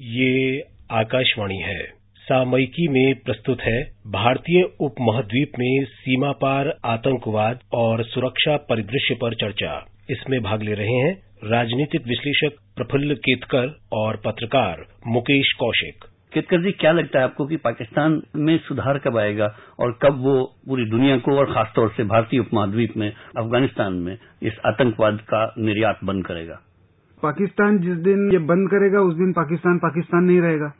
ये आकाशवाणी है। सामयिकी में प्रस्तुत है भारतीय उपमहाद्वीप में सीमा पार आतंकवाद और सुरक्षा परिदृश्य पर चर्चा। इसमें भाग ले रहे हैं राजनीतिक विश्लेषक प्रफुल्ल केतकर और पत्रकार मुकेश कौशिक। केतकर जी, क्या लगता है आपको कि पाकिस्तान में सुधार कब आएगा और कब वो पूरी दुनिया को और खासतौर से भारतीय उपमहाद्वीप में, अफ़गानिस्तान में इस आतंकवाद का निर्यात बंद करेगा? पाकिस्तान जिस दिन ये बंद करेगा, उस दिन पाकिस्तान पाकिस्तान नहीं रहेगा।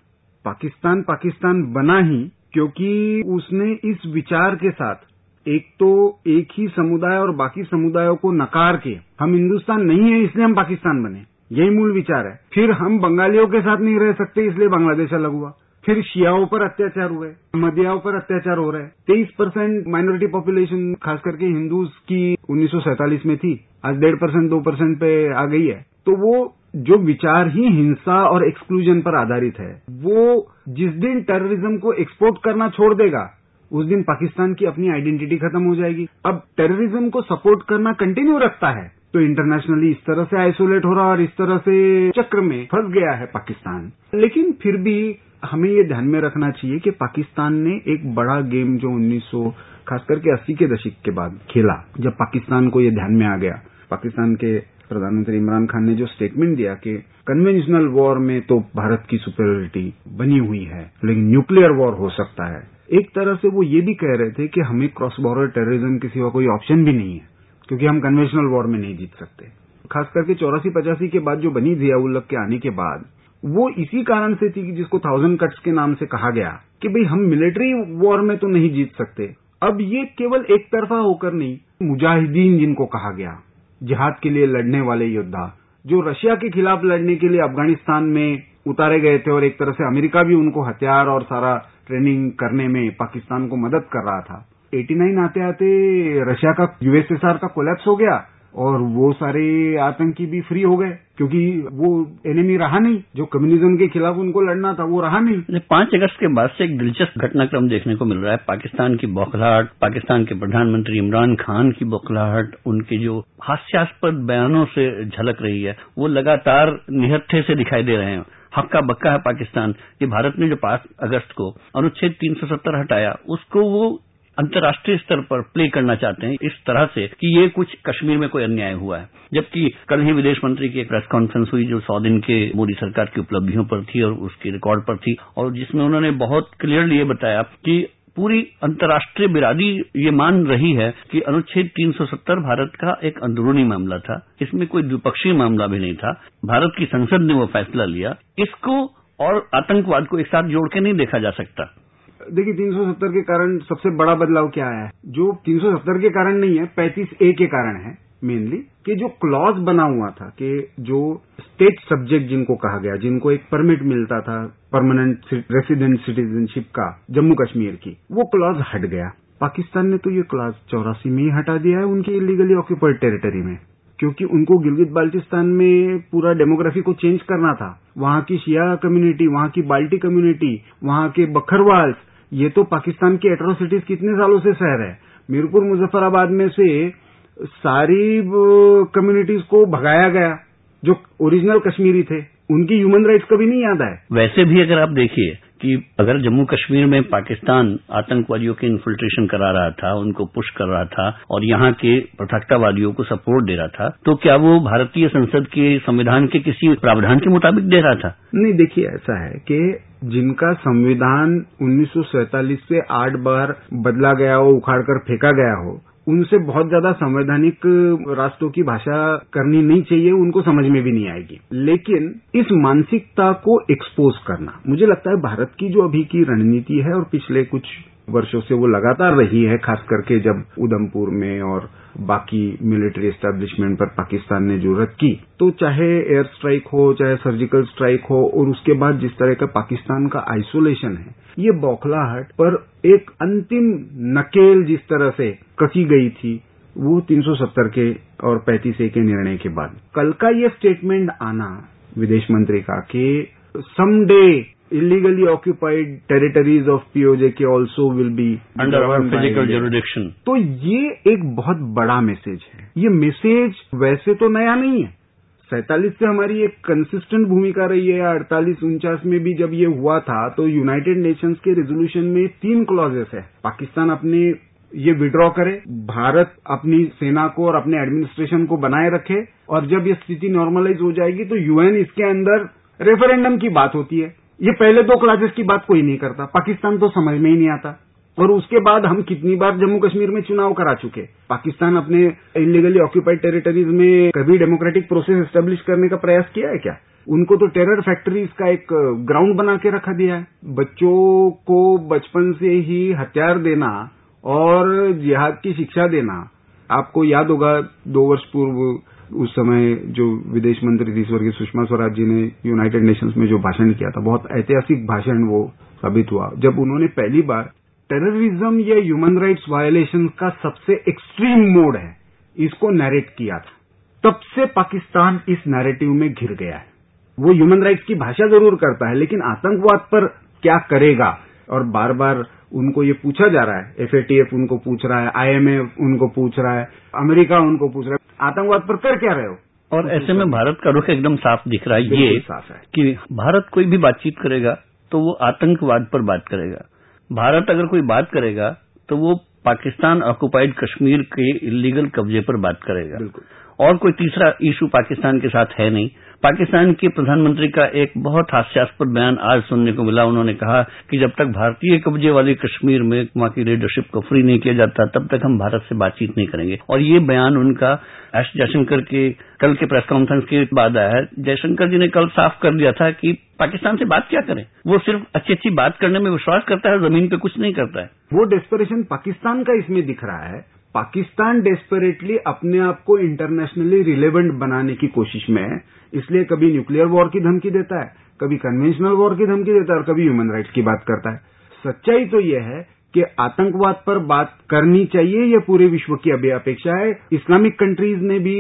पाकिस्तान पाकिस्तान बना ही, क्योंकि उसने इस विचार के साथ एक तो एक ही समुदाय और बाकी समुदायों को नकार के, हम हिंदुस्तान नहीं है, इसलिए हम पाकिस्तान बने। यही मूल विचार है। फिर हम बंगालियों के साथ नहीं रह सकते, इसलिए बांग्लादेश अलग हुआ। फिर शियाओं पर अत्याचार हुए मदियाओं पर अत्याचार हो रहे। हैं तेईस परसेंट माइनॉरिटी पॉपुलेशन, खास करके हिंदूज की उन्नीस में थी, आज डेढ़ परसेंट, दो परसेंट पे आ गई है। तो वो जो विचार ही हिंसा और एक्सक्लूजन पर आधारित है, वो जिस दिन टेररिज्म को एक्सपोर्ट करना छोड़ देगा, उस दिन पाकिस्तान की अपनी आइडेंटिटी खत्म हो जाएगी। अब टेररिज्म को सपोर्ट करना कंटिन्यू रखता है तो इंटरनेशनली इस तरह से आइसोलेट हो रहा और इस तरह से चक्र में फंस गया है पाकिस्तान। लेकिन फिर भी हमें ये ध्यान में रखना चाहिए कि पाकिस्तान ने एक बड़ा गेम जो 1900 खास करके अस्सी के दशक के बाद खेला, जब पाकिस्तान को ये ध्यान में आ गया। पाकिस्तान के प्रधानमंत्री इमरान खान ने जो स्टेटमेंट दिया कि कन्वेंशनल वॉर में तो भारत की सुपेरियोरिटी बनी हुई है, लेकिन न्यूक्लियर वॉर हो सकता है। एक तरह से वो ये भी कह रहे थे कि हमें क्रॉस बॉर्डर टेररिज्म के सिवा कोई ऑप्शन भी नहीं है, क्योंकि हम कन्वेंशनल वॉर में नहीं जीत सकते। खास करके चौरासी पचासी के बाद जो बनी जियाउल्लक के आने के बाद, वो इसी कारण से थी कि जिसको थाउज़ेंड कट्स के नाम से कहा गया कि भाई हम मिलिट्री वॉर में तो नहीं जीत सकते। अब ये केवल एक तरफा होकर नहीं, मुजाहिदीन जिनको कहा गया। जिहाद के लिए लड़ने वाले योद्धा, जो रशिया के खिलाफ लड़ने के लिए अफ़गानिस्तान में उतारे गए थे और एक तरह से अमेरिका भी उनको हथियार और सारा ट्रेनिंग करने में पाकिस्तान को मदद कर रहा था। 89 आते आते रशिया का यूएसएसआर का कोलैप्स हो गया। और वो सारे आतंकी भी फ्री हो गए, क्योंकि वो एनिमी रहा नहीं। जो कम्युनिज्म के खिलाफ उनको लड़ना था, वो रहा नहीं। पाँच अगस्त के बाद से एक दिलचस्प घटनाक्रम देखने को मिल रहा है। पाकिस्तान की बौखलाहट, पाकिस्तान के प्रधानमंत्री इमरान खान की बौखलाहट, उनके जो हास्यास्पद बयानों से झलक रही है, वो लगातार निहत्थे से दिखाई दे रहे हैं। हक्का बक्का है पाकिस्तान। ये भारत ने जो पाँच अगस्त को अनुच्छेद 370 हटाया, उसको वो अंतर्राष्ट्रीय स्तर पर प्ले करना चाहते हैं इस तरह से कि ये कुछ कश्मीर में कोई अन्याय हुआ है। जबकि कल ही विदेश मंत्री की एक प्रेस कॉन्फ्रेंस हुई जो सौ दिन के मोदी सरकार की उपलब्धियों पर थी और उसके रिकॉर्ड पर थी और जिसमें उन्होंने बहुत क्लियरली ये बताया कि पूरी अंतर्राष्ट्रीय बिरादी ये मान रही है कि अनुच्छेद 370 भारत का एक अंदरूनी मामला था। इसमें कोई द्विपक्षीय मामला भी नहीं था। भारत की संसद ने वो फैसला लिया। इसको और आतंकवाद को एक साथ जोड़ के नहीं देखा जा सकता। देखिए 370 के कारण सबसे बड़ा बदलाव क्या आया है? जो 370 के कारण नहीं है 35 ए के कारण है मेनली कि जो क्लॉज बना हुआ था, कि जो स्टेट सब्जेक्ट जिनको कहा गया, जिनको एक परमिट मिलता था परमानेंट रेसिडेंट सिटीजनशिप का, जम्मू कश्मीर की, वो क्लॉज हट गया। पाकिस्तान ने तो ये क्लॉज चौरासी में ही हटा दिया है उनकी इलीगली ऑक्यूपाइड टेरिटरी में, क्योंकि उनको गिलगित बाल्टिस्तान में पूरा डेमोग्राफी को चेंज करना था। वहाँ की शिया कम्युनिटी वहाँ की बाल्टी कम्युनिटी वहाँ के बखरवाल्स ये तो पाकिस्तान की एट्रोसिटीज कितने सालों से शहर है। मीरपुर मुजफ्फराबाद में से सारी कम्युनिटीज को भगाया गया जो ओरिजिनल कश्मीरी थे। उनकी ह्यूमन राइट्स कभी नहीं याद आए। वैसे भी अगर आप देखिए कि अगर जम्मू कश्मीर में पाकिस्तान आतंकवादियों के इन्फिल्ट्रेशन करा रहा था उनको पुश कर रहा था और यहाँ के पृथकतावादियों को सपोर्ट दे रहा था तो क्या वो भारतीय संसद के संविधान के किसी प्रावधान के मुताबिक दे रहा था? नहीं देखिए ऐसा है कि जिनका संविधान उन्नीस सौ सैंतालीस से आठ बार बदला गया हो, उखाड़कर फेंका गया हो, उनसे बहुत ज़्यादा संवैधानिक राष्ट्रों की भाषा करनी नहीं चाहिए, उनको समझ में भी नहीं आएगी। लेकिन इस मानसिकता को एक्सपोज करना, मुझे लगता है भारत की जो अभी की रणनीति है और पिछले कुछ वर्षों से वो लगातार रही है, खास करके जब उधमपुर में और बाकी मिलिट्री एस्टेब्लिशमेंट पर पाकिस्तान ने ज़रूरत की। तो चाहे एयर स्ट्राइक हो, चाहे सर्जिकल स्ट्राइक हो, और उसके बाद जिस तरह का पाकिस्तान का आइसोलेशन है, ये बौखलाहट पर एक अंतिम नकेल जिस तरह से कसी गई थी, वो 370 के और 35 ए के निर्णय के बाद। कल का ये स्टेटमेंट आना विदेश मंत्री का कि someday illegally occupied territories of POJK also will be under our physical jurisdiction. तो ये एक बहुत बड़ा मैसेज है। ये मैसेज वैसे तो नया नहीं है। सैतालीस से हमारी एक कंसिस्टेंट भूमिका रही है अड़तालीस उनचास में भी जब ये हुआ था तो यूनाइटेड नेशंस के रेजोल्यूशन में तीन क्लॉजेस है। पाकिस्तान अपने ये विड्रॉ करे भारत अपनी सेना को और अपने एडमिनिस्ट्रेशन को बनाए रखे और जब ये स्थिति नॉर्मलाइज हो जाएगी तो यूएन इसके अंदर रेफरेंडम की बात होती है। ये पहले दो क्लासेस की बात कोई नहीं करता। पाकिस्तान तो समझ में ही नहीं आता। और उसके बाद हम कितनी बार जम्मू कश्मीर में चुनाव करा चुके पाकिस्तान अपने इलीगली ऑक्यूपाइड टेरिटरीज में कभी डेमोक्रेटिक प्रोसेस एस्टेब्लिश करने का प्रयास किया है क्या? उनको तो टेरर फैक्ट्रीज का एक ग्राउंड बना के रखा दिया है। बच्चों को बचपन से ही हथियार देना और जिहाद की शिक्षा देना। आपको याद होगा, दो वर्ष पूर्व उस समय जो विदेश मंत्री थी स्वर्गीय सुषमा स्वराज जी ने यूनाइटेड नेशंस में जो भाषण किया था, बहुत ऐतिहासिक भाषण वो साबित हुआ। जब उन्होंने पहली बार टेररिज्म या ह्यूमन राइट्स वायलेशन का सबसे एक्सट्रीम मोड है, इसको नैरेट किया था, तब से पाकिस्तान इस नैरेटिव में घिर गया है। वो ह्यूमन राइट्स की भाषा ज़रूर करता है, लेकिन आतंकवाद पर क्या करेगा? और बार बार उनको ये पूछा जा रहा है एफएटीएफ उनको पूछ रहा है आईएमएफ उनको पूछ रहा है अमेरिका उनको पूछ रहा है। आतंकवाद पर कर क्या रहे हो? और ऐसे में भारत का रुख एकदम साफ़ दिख रहा है। ये साफ़ है। कि भारत कोई भी बातचीत करेगा तो वो आतंकवाद पर बात करेगा। भारत अगर कोई बात करेगा तो वो पाकिस्तान ऑक्युपाइड कश्मीर के इलीगल कब्जे पर बात करेगा। और कोई तीसरा इशू पाकिस्तान के साथ है नहीं। पाकिस्तान के प्रधानमंत्री का एक बहुत हास्यास्पद बयान आज सुनने को मिला। उन्होंने कहा कि जब तक भारतीय कब्जे वाले कश्मीर में वहाँ की लीडरशिप को फ्री नहीं किया जाता, तब तक हम भारत से बातचीत नहीं करेंगे। और ये बयान उनका एस जयशंकर के कल के प्रेस कॉन्फ्रेंस के बाद आया है। जयशंकर जी ने कल साफ़ कर दिया था कि पाकिस्तान से बात क्या करें? वो सिर्फ़ अच्छी अच्छी बात करने में विश्वास करता है, ज़मीन पे कुछ नहीं करता है। वो डेस्परेशन पाकिस्तान का इसमें दिख रहा है। पाकिस्तान डेस्परेटली अपने आप को इंटरनेशनली रिलेवेंट बनाने की कोशिश में है इसलिए कभी न्यूक्लियर वॉर की धमकी देता है, कभी कन्वेंशनल वॉर की धमकी देता है और कभी ह्यूमन राइट्स की बात करता है। सच्चाई तो यह है कि आतंकवाद पर बात करनी चाहिए, यह पूरे विश्व की अभी अपेक्षा है। इस्लामिक कंट्रीज़ ने भी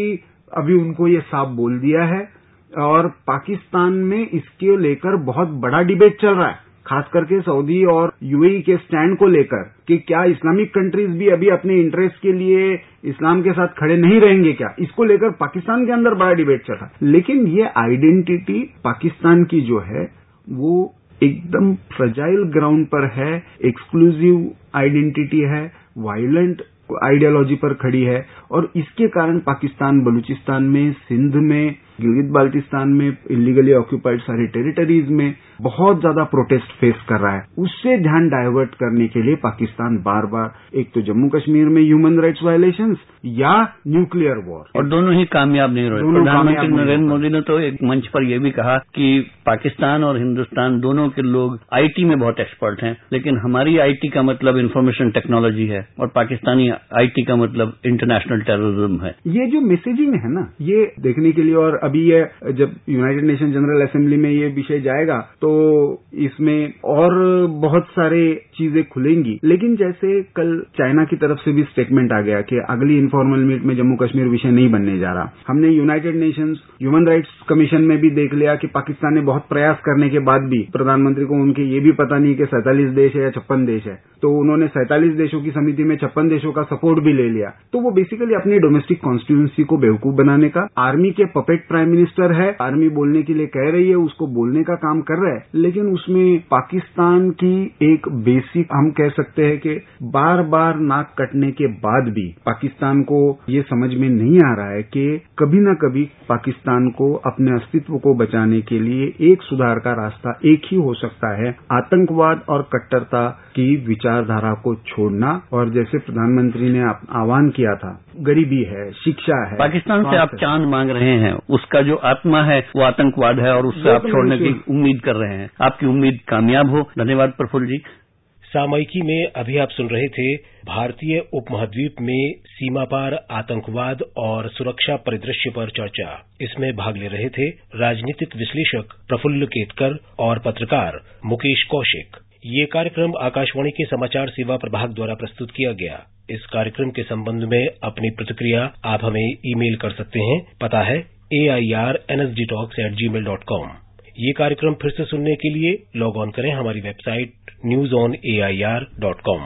अभी उनको ये साफ़ बोल दिया है और पाकिस्तान में इसको लेकर बहुत बड़ा डिबेट चल रहा है। खास करके सऊदी और यूएई के स्टैंड को लेकर कि क्या इस्लामिक कंट्रीज़ भी अभी अपने इंटरेस्ट के लिए इस्लाम के साथ खड़े नहीं रहेंगे क्या? इसको लेकर पाकिस्तान के अंदर बड़ा डिबेट चल लेकिन ये आइडेंटिटी पाकिस्तान की जो है, वो एकदम फ्रजाइल ग्राउंड पर है एक्सक्लूसिव आइडेंटिटी है वायलेंट आइडियोलॉजी पर खड़ी है। और इसके कारण पाकिस्तान, बलूचिस्तान में, सिंध में गिलगित बाल्टिस्तान में इलीगली ऑक्यूपाइड सारी टेरिटरीज में बहुत ज़्यादा प्रोटेस्ट फेस कर रहा है। उससे ध्यान डाइवर्ट करने के लिए पाकिस्तान बार बार एक तो जम्मू कश्मीर में ह्यूमन राइट्स वायलेशंस या न्यूक्लियर वॉर और दोनों ही कामयाब नहीं रहे। प्रधानमंत्री नरेंद्र मोदी ने तो एक मंच पर यह भी कहा कि पाकिस्तान और हिंदुस्तान दोनों के लोग आईटी में बहुत एक्सपर्ट हैं लेकिन हमारी आईटी का मतलब इन्फॉर्मेशन टेक्नोलॉजी है और पाकिस्तानी आईटी का मतलब इंटरनेशनल टेररिज्म है। ये जो मैसेजिंग है ना ये देखने के लिए और अभी ये जब यूनाइटेड नेशन जनरल असेंबली में ये विषय जाएगा तो इसमें और बहुत सारे चीज़ें खुलेंगी। लेकिन जैसे कल चाइना की तरफ़ से भी स्टेटमेंट आ गया कि अगली इन्फॉर्मल मीट में जम्मू कश्मीर विषय नहीं बनने जा रहा। हमने United Nations Human Rights Commission में भी देख लिया कि पाकिस्तान ने बहुत प्रयास करने के बाद भी प्रधानमंत्री को उनके ये भी पता नहीं कि सैंतालीस देश है या छप्पन देश है। तो उन्होंने सैंतालीस देशों की समिति में छप्पन देशों का सपोर्ट भी ले लिया। तो वो बेसिकली अपनी डोमेस्टिक कॉन्स्टिट्यूंसी को बेवकूफ़ बनाने का आर्मी के पपेट प्राइम मिनिस्टर है आर्मी बोलने के लिए कह रही है उसको बोलने का काम कर रहा है। लेकिन उसमें पाकिस्तान की एक बेसिक हम कह सकते हैं कि बार बार नाक कटने के बाद भी पाकिस्तान को ये समझ में नहीं आ रहा है कि कभी न कभी पाकिस्तान को अपने अस्तित्व को बचाने के लिए एक सुधार का रास्ता एक ही हो सकता है आतंकवाद और कट्टरता की विचारधारा को छोड़ना। और जैसे प्रधानमंत्री ने आह्वान किया था गरीबी है शिक्षा है पाकिस्तान से आप चाँद मांग रहे हैं उसका जो आत्मा है वो आतंकवाद है और उससे आप छोड़ने की उम्मीद कर रहे हैं। आपकी उम्मीद कामयाब हो। धन्यवाद प्रफुल्ल जी। सामयिकी में अभी आप सुन रहे थे भारतीय उपमहाद्वीप में सीमा पार आतंकवाद और सुरक्षा परिदृश्य पर चर्चा। इसमें भाग ले रहे थे राजनीतिक विश्लेषक प्रफुल्ल केतकर और पत्रकार मुकेश कौशिक। ये कार्यक्रम आकाशवाणी के समाचार सेवा प्रभाग द्वारा प्रस्तुत किया गया। इस कार्यक्रम के संबंध में अपनी प्रतिक्रिया आप हमें ईमेल कर सकते हैं। पता है A I R N S D talks at Gmail dot com ये कार्यक्रम फिर से सुनने के लिए लॉग ऑन करें हमारी website news on A I R dot com